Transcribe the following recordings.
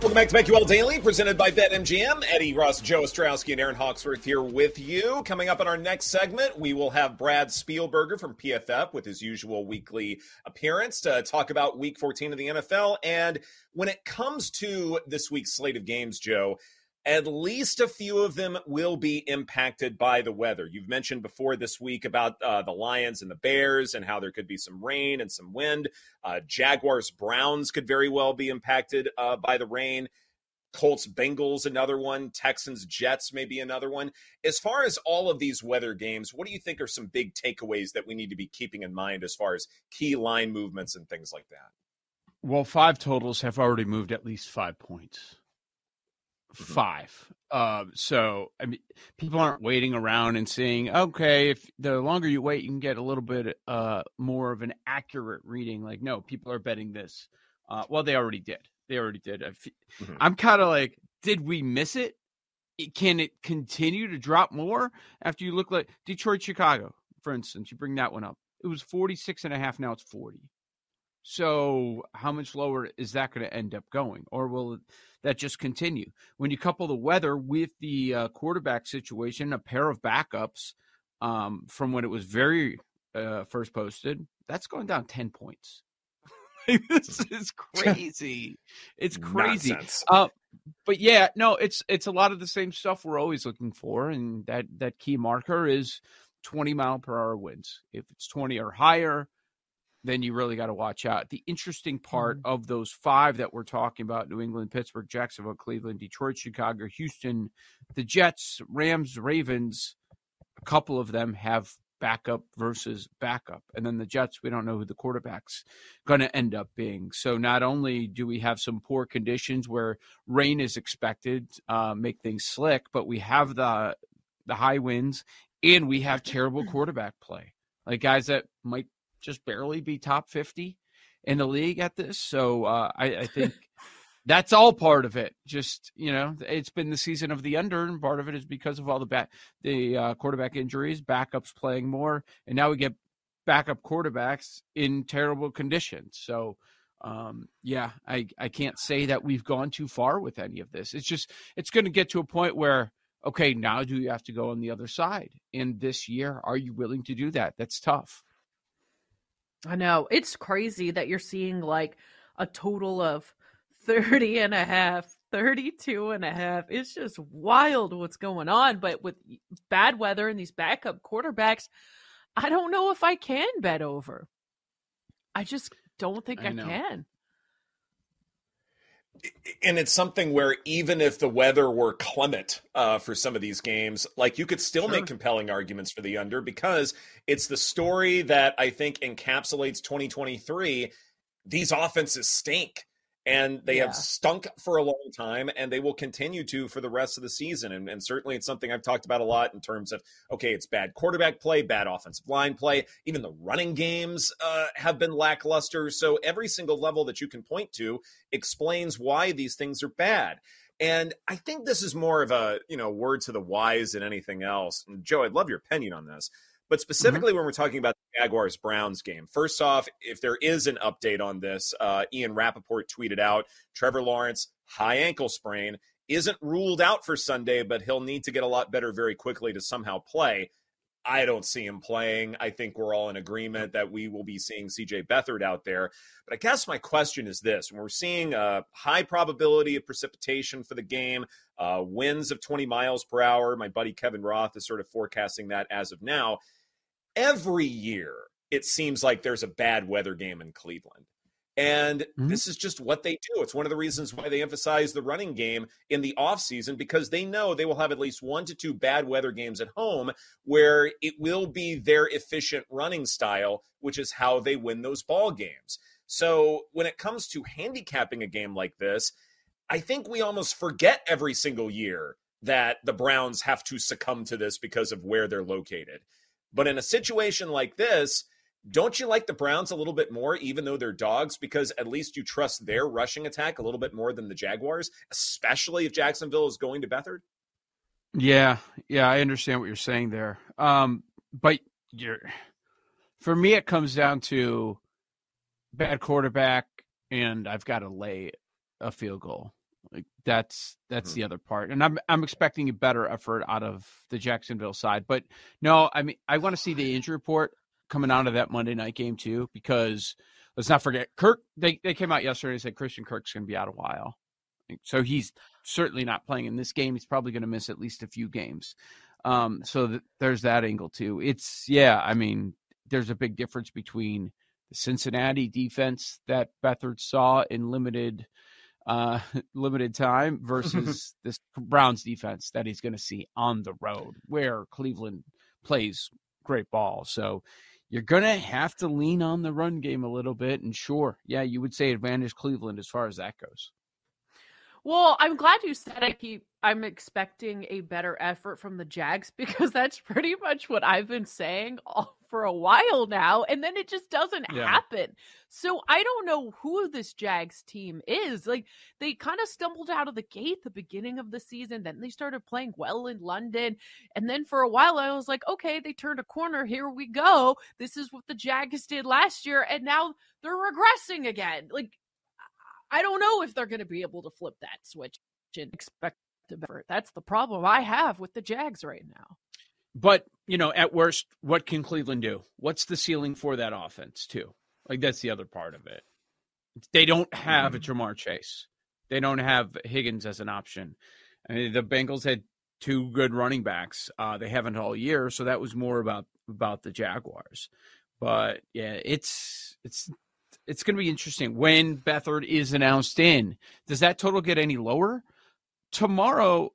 Welcome back to BetQL Daily, presented by BetMGM. Ed Egros, Joe Ostrowski, and Erin Hawksworth here with you. Coming up in our next segment, we will have Brad Spielberger from PFF with his usual weekly appearance to talk about Week 14 of the NFL. And when it comes to this week's slate of games, Joe, at least a few of them will be impacted by the weather. You've mentioned before this week about uh, the Lions and the Bears and how there could be some rain and some wind. Uh, Jaguars Browns could very well be impacted uh, by the rain. Colts Bengals, another one. Texans Jets, maybe another one. As far as all of these weather games, what do you think are some big takeaways that we need to be keeping in mind as far as key line movements and things like that? Well, five totals have already moved at least five points. Mm-hmm. five. Uh, so I mean, people aren't waiting around and saying, okay, if the longer you wait, you can get a little bit uh, more of an accurate reading. Like, no, people are betting this. Uh, well, they already did. They already did. Mm-hmm. I'm kind of like, did we miss it? Can it continue to drop more after you look like Detroit, Chicago, for instance? You bring that one up. It was 46 and a half. Now it's 40. So how much lower is that going to end up going? Or will that just continue? When you couple the weather with the uh, quarterback situation, a pair of backups um, from when it was very uh, first posted, that's going down 10 points. this is crazy. It's crazy. Uh, but yeah, no, it's it's a lot of the same stuff we're always looking for, and that that key marker is 20 mile per hour winds. If it's 20 or higher, then you really got to watch out. The interesting part mm-hmm. of those five that we're talking about New England, Pittsburgh, Jacksonville, Cleveland, Detroit, Chicago, Houston, the Jets, Rams, Ravens, a couple of them have backup versus backup. And then the Jets, we don't know who the quarterback's going to end up being. So not only do we have some poor conditions where rain is expected, uh, make things slick, but we have the the high winds and we have terrible quarterback play. Like guys that might just barely be top 50 in the league at this. So uh, I, I think that's all part of it. Just you know, it's been the season of the under, and part of it is because of all the back the uh, quarterback injuries, backups playing more, and now we get backup quarterbacks in terrible conditions. So um, yeah, I I can't say that we've gone too far with any of this. It's just it's going to get to a point where okay, now do you have to go on the other side? And this year, are you willing to do that? That's tough. I know. It's crazy that you're seeing like a total of 30 and a half, 32 and a half. It's just wild what's going on. But with bad weather and these backup quarterbacks, I don't know if I can bet over. I just don't think I, I can and it's something where even if the weather were clement uh, for some of these games, like you could still sure. make compelling arguments for the under because it's the story that I think encapsulates 2023. These offenses stink and they yeah. have stunk for a long time and they will continue to for the rest of the season and, and, certainly it's something i've talked about a lot in terms of okay it's bad quarterback play bad offensive line play even the running games uh, have been lackluster so every single level that you can point to explains why these things are bad and i think this is more of a you know word to the wise than anything else and joe i'd love your opinion on this but mm-hmm. specifically, mm-hmm. when we're talking about the Jaguars Browns game, first off, if there is an update on this, uh, Ian Rapoport tweeted out Trevor Lawrence, high ankle sprain, isn't ruled out for Sunday, but he'll need to get a lot better very quickly to somehow play. I don't see him playing. I think we're all in agreement that we will be seeing CJ Beathard out there. But I guess my question is this when we're seeing a high probability of precipitation for the game, uh, winds of 20 miles per hour, my buddy Kevin Roth is sort of forecasting that as of now every year it seems like there's a bad weather game in Cleveland. And mm-hmm. this is just what they do. It's one of the reasons why they emphasize the running game in the offseason because they know they will have at least one to two bad weather games at home where it will be their efficient running style, which is how they win those ball games. So when it comes to handicapping a game like this, I think we almost forget every single year that the Browns have to succumb to this because of where they're located. But in a situation like this, don't you like the Browns a little bit more, even though they're dogs, because at least you trust their rushing attack a little bit more than the Jaguars, especially if Jacksonville is going to Beathard? Yeah, yeah, I understand what you're saying there. Um, but you're for me, it comes down to bad quarterback, and I've got to lay a field goal. Like that's that's Mm-hmm. the other part, and I'm I'm expecting a better effort out of the Jacksonville side. But no, I mean I want to see the injury report coming out of that Monday night game too, because let's not forget Kirk. They they came out yesterday and said Christian Kirk's going to be out a while, so he's certainly not playing in this game. He's probably going to miss at least a few games. Um, so th- there's that angle too. It's yeah, I mean there's a big difference between the Cincinnati defense that Beathard saw in limited uh limited time versus this Browns defense that he's going to see on the road where Cleveland plays great ball. So you're going to have to lean on the run game a little bit and sure, yeah, you would say advantage Cleveland as far as that goes. Well, I'm glad you said I keep I'm expecting a better effort from the Jags because that's pretty much what I've been saying all, for a while now and then it just doesn't Yeah. happen. So I don't know who this Jags team is. Like they kind of stumbled out of the gate the beginning of the season, then they started playing well in London, and then for a while I was like, okay, they turned a corner. Here we go. This is what the Jags did last year and now they're regressing again. Like I don't know if they're going to be able to flip that switch and expect to better. That's the problem I have with the Jags right now. But, you know, at worst, what can Cleveland do? What's the ceiling for that offense, too? Like, that's the other part of it. They don't have a Ja'Marr Chase, they don't have Higgins as an option. I mean, the Bengals had two good running backs. Uh, they haven't all year, so that was more about about the Jaguars. But yeah, it's it's it's going to be interesting when Beathard is announced in. Does that total get any lower? Tomorrow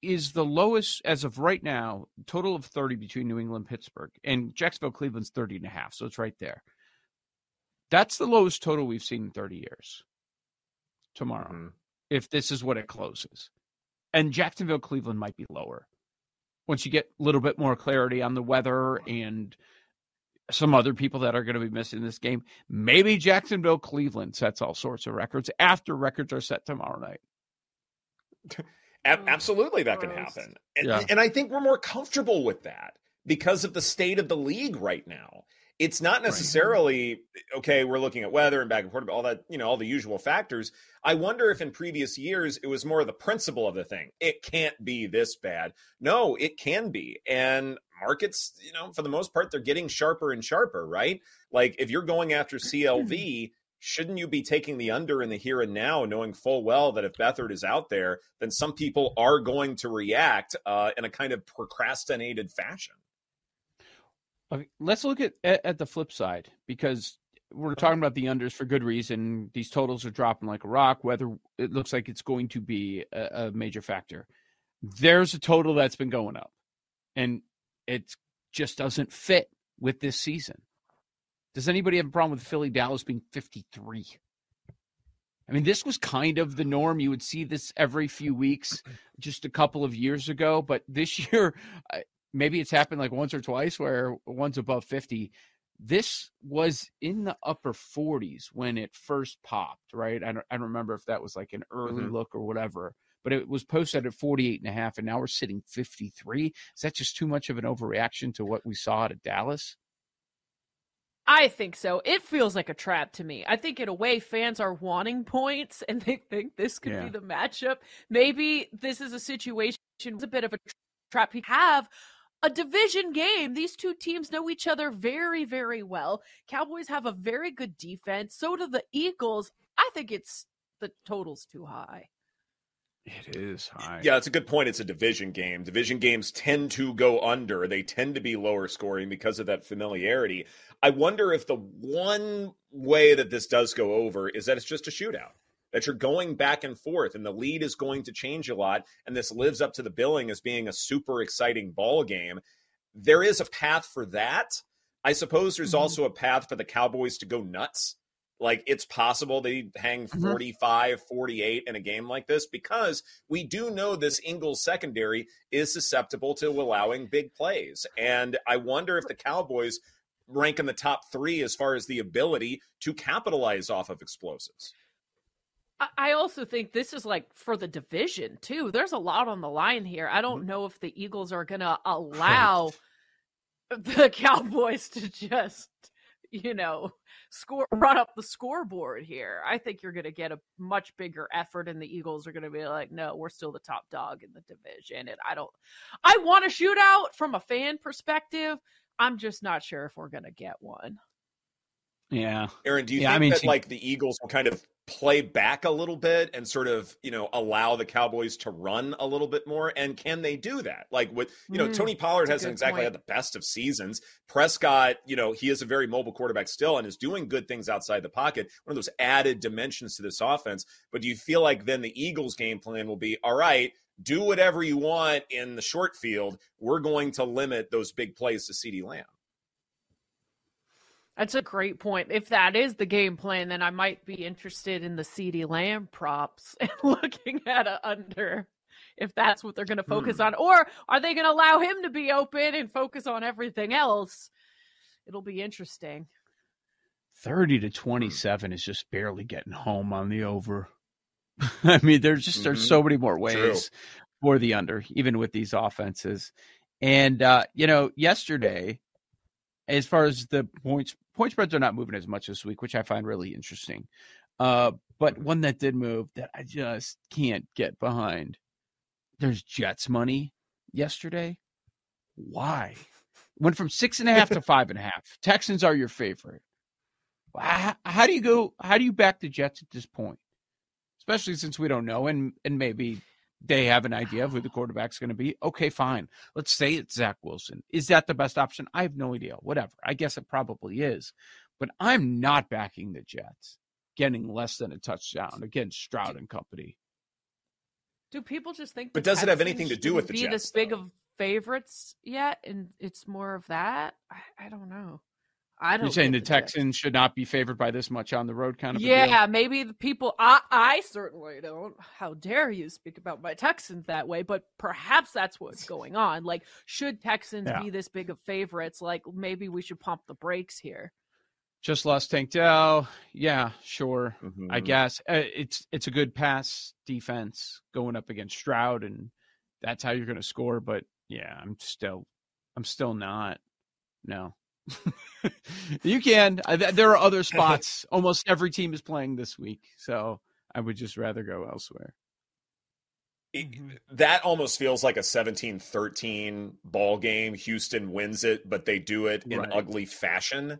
is the lowest as of right now, total of 30 between New England Pittsburgh. And Jacksonville Cleveland's 30 and a half, so it's right there. That's the lowest total we've seen in 30 years. Tomorrow, Mhm. if this is what it closes. And Jacksonville Cleveland might be lower. Once you get a little bit more clarity on the weather and some other people that are going to be missing this game, maybe Jacksonville Cleveland sets all sorts of records after records are set tomorrow night. Oh, absolutely, that can happen. And, Yeah. and I think we're more comfortable with that because of the state of the league right now. It's not necessarily okay. We're looking at weather and back and forth, all that you know, all the usual factors. I wonder if in previous years it was more the principle of the thing. It can't be this bad. No, it can be. And markets, you know, for the most part, they're getting sharper and sharper, right? Like if you're going after CLV, shouldn't you be taking the under in the here and now, knowing full well that if Beathard is out there, then some people are going to react uh, in a kind of procrastinated fashion? Okay, let's look at, at at the flip side because we're talking about the unders for good reason. These totals are dropping like a rock. Whether it looks like it's going to be a, a major factor, there's a total that's been going up, and it just doesn't fit with this season. Does anybody have a problem with Philly Dallas being 53? I mean, this was kind of the norm. You would see this every few weeks just a couple of years ago, but this year, maybe it's happened like once or twice where one's above 50. This was in the upper 40s when it first popped, right? I don't, I don't remember if that was like an early Mhm. look or whatever, but it was posted at 48 and a half, and now we're sitting 53. Is that just too much of an overreaction to what we saw out of Dallas? I think so. It feels like a trap to me. I think in a way fans are wanting points and they think this could Yeah. be the matchup. Maybe this is a situation it's a bit of a trap. We have a division game. These two teams know each other very, very well. Cowboys have a very good defense. So do the Eagles. I think it's the total's too high. It is high. Yeah, it's a good point. It's a division game. Division games tend to go under. They tend to be lower scoring because of that familiarity. I wonder if the one way that this does go over is that it's just a shootout. That you're going back and forth and the lead is going to change a lot and this lives up to the billing as being a super exciting ball game. There is a path for that. I suppose there's Mhm. also a path for the Cowboys to go nuts. Like it's possible they hang Mhm. 45, 48 in a game like this because we do know this Eagles secondary is susceptible to allowing big plays. And I wonder if the Cowboys rank in the top three as far as the ability to capitalize off of explosives. I- I also think this is like for the division too. There's a lot on the line here. I don't know if the Eagles are going to allow the Cowboys to just you know, score run up the scoreboard here. I think you're going to get a much bigger effort, and the Eagles are going to be like, no, we're still the top dog in the division. And I don't, I want a shootout from a fan perspective. I'm just not sure if we're going to get one. Yeah. Erin, do you yeah, think I mean, that like the Eagles will kind of play back a little bit and sort of you know allow the Cowboys to run a little bit more? And can they do that? Like with you know mm, Tony Pollard hasn't exactly point. had the best of seasons. Prescott, you know, he is a very mobile quarterback still and is doing good things outside the pocket. One of those added dimensions to this offense. But do you feel like then the Eagles' game plan will be all right? Do whatever you want in the short field. We're going to limit those big plays to CeeDee Lamb. That's a great point. If that is the game plan, then I might be interested in the CeeDee Lamb props and looking at a under if that's what they're going to focus hmm. on. Or are they going to allow him to be open and focus on everything else? It'll be interesting. 30 to 27 is just barely getting home on the over. I mean, there's just mm-hmm. there's so many more ways True. for the under, even with these offenses. And uh, you know, yesterday, as far as the points point spreads are not moving as much this week, which I find really interesting. Uh, but one that did move that I just can't get behind. There's Jets money yesterday. Why? Went from six and a half to five and a half. Texans are your favorite. How, how do you go? How do you back the Jets at this point? Especially since we don't know, and and maybe they have an idea of who the quarterback's going to be. Okay, fine. Let's say it's Zach Wilson. Is that the best option? I have no idea. Whatever. I guess it probably is. But I'm not backing the Jets getting less than a touchdown against Stroud and company. Do people just think? But does it have anything to do with the be Jets? this big of favorites yet, and it's more of that. I, I don't know. I don't. You're saying the, the Texans should not be favored by this much on the road, kind of. Yeah, maybe the people. I, I certainly don't. How dare you speak about my Texans that way? But perhaps that's what's going on. Like, should Texans yeah. be this big of favorites? Like, maybe we should pump the brakes here. Just lost Tank Dell. Yeah, sure. Mm-hmm. I guess uh, it's it's a good pass defense going up against Stroud, and that's how you're going to score. But yeah, I'm still, I'm still not. No, you can. There are other spots. Almost every team is playing this week, so I would just rather go elsewhere. Mm-hmm. that almost feels like a 17-13 ball game. Houston wins it, but they do it in right. ugly fashion.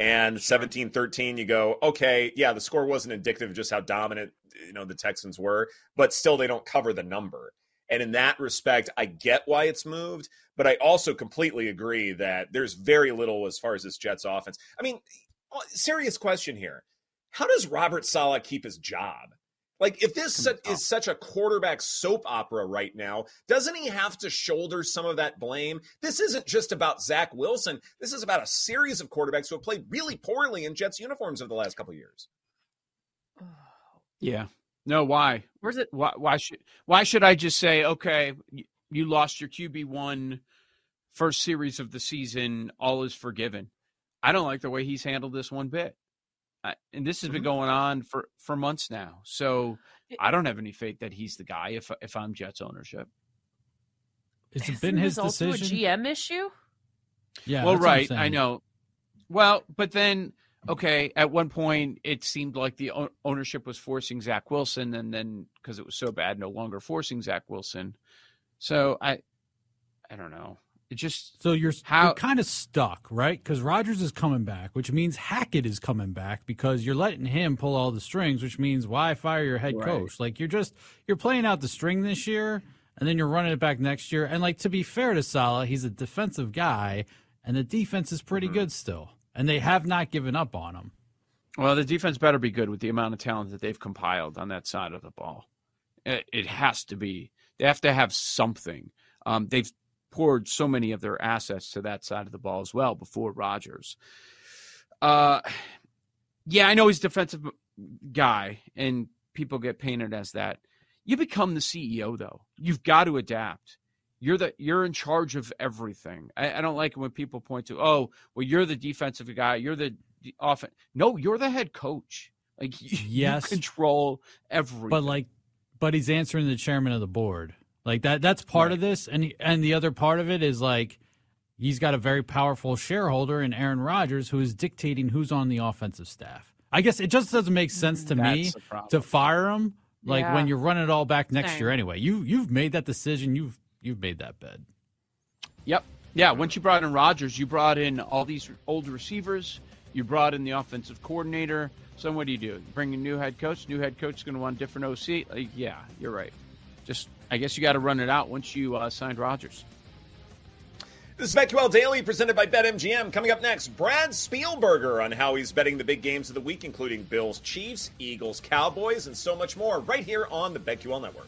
And 17-13 you go, okay, yeah, the score wasn't indicative of just how dominant, you know, the Texans were, but still they don't cover the number. And in that respect, I get why it's moved, but I also completely agree that there's very little as far as this Jets offense. I mean, uh, serious question here. How does Robert Saleh keep his job? Like, if this is such a quarterback soap opera right now, doesn't he have to shoulder some of that blame? This isn't just about Zach Wilson. This is about a series of quarterbacks who have played really poorly in Jets uniforms over the last couple years. Yeah, no, why? Where's it? Why, why should why should I just say okay? You lost your QB one first series of the season. All is forgiven. I don't like the way he's handled this one bit, I, and this has been mm-hmm. going on for for months now. So I don't have any faith that he's the guy. If if I'm Jets ownership, has it been his decision? Also a GM issue. Yeah. Well, right. I know. Well, but then okay, at one point it seemed like the ownership was forcing Zach Wilson, and then because it was so bad, no longer forcing Zach Wilson. So I, I don't know. It just so you're, how, you're kind of stuck, right? Because Rodgers is coming back, which means Hackett is coming back because you're letting him pull all the strings, which means why fire your head right. coach? Like you're just you're playing out the string this year, and then you're running it back next year. And like to be fair to Saleh, he's a defensive guy, and the defense is pretty mm-hmm. good still and they have not given up on him. Well, the defense better be good with the amount of talent that they've compiled on that side of the ball. It, has to be. They have to have something. Um, they've poured so many of their assets to that side of the ball as well before Rodgers. Uh, yeah, I know he's a defensive guy, and people get painted as that. You become the CEO, though. You've got to adapt you're the you're in charge of everything. I, I, don't like when people point to, oh, well, you're the defensive guy, you're the offense. No, you're the head coach. Like you, yes, you control everything. But like, but he's answering the chairman of the board. Like that. That's part right. of this, and and the other part of it is like, he's got a very powerful shareholder in Aaron Rodgers who is dictating who's on the offensive staff. I guess it just doesn't make sense to me to fire him like yeah. when you're running it all back next Same. year anyway. You you've made that decision. You've you've made that bed. Yep. Yeah, once you brought in Rodgers, you brought in all these old receivers, you brought in the offensive coordinator. So what do you do? Bring a new head coach. New head coach is going to want a different OC. Like, yeah, you're right. Just I guess you got to run it out once you uh, signed Rodgers. This is BetQL Daily presented by BetMGM. Coming up next, Brad Spielberger on how he's betting the big games of the week, including Bills, Chiefs, Eagles, Cowboys, and so much more, right here on the BetQL Network.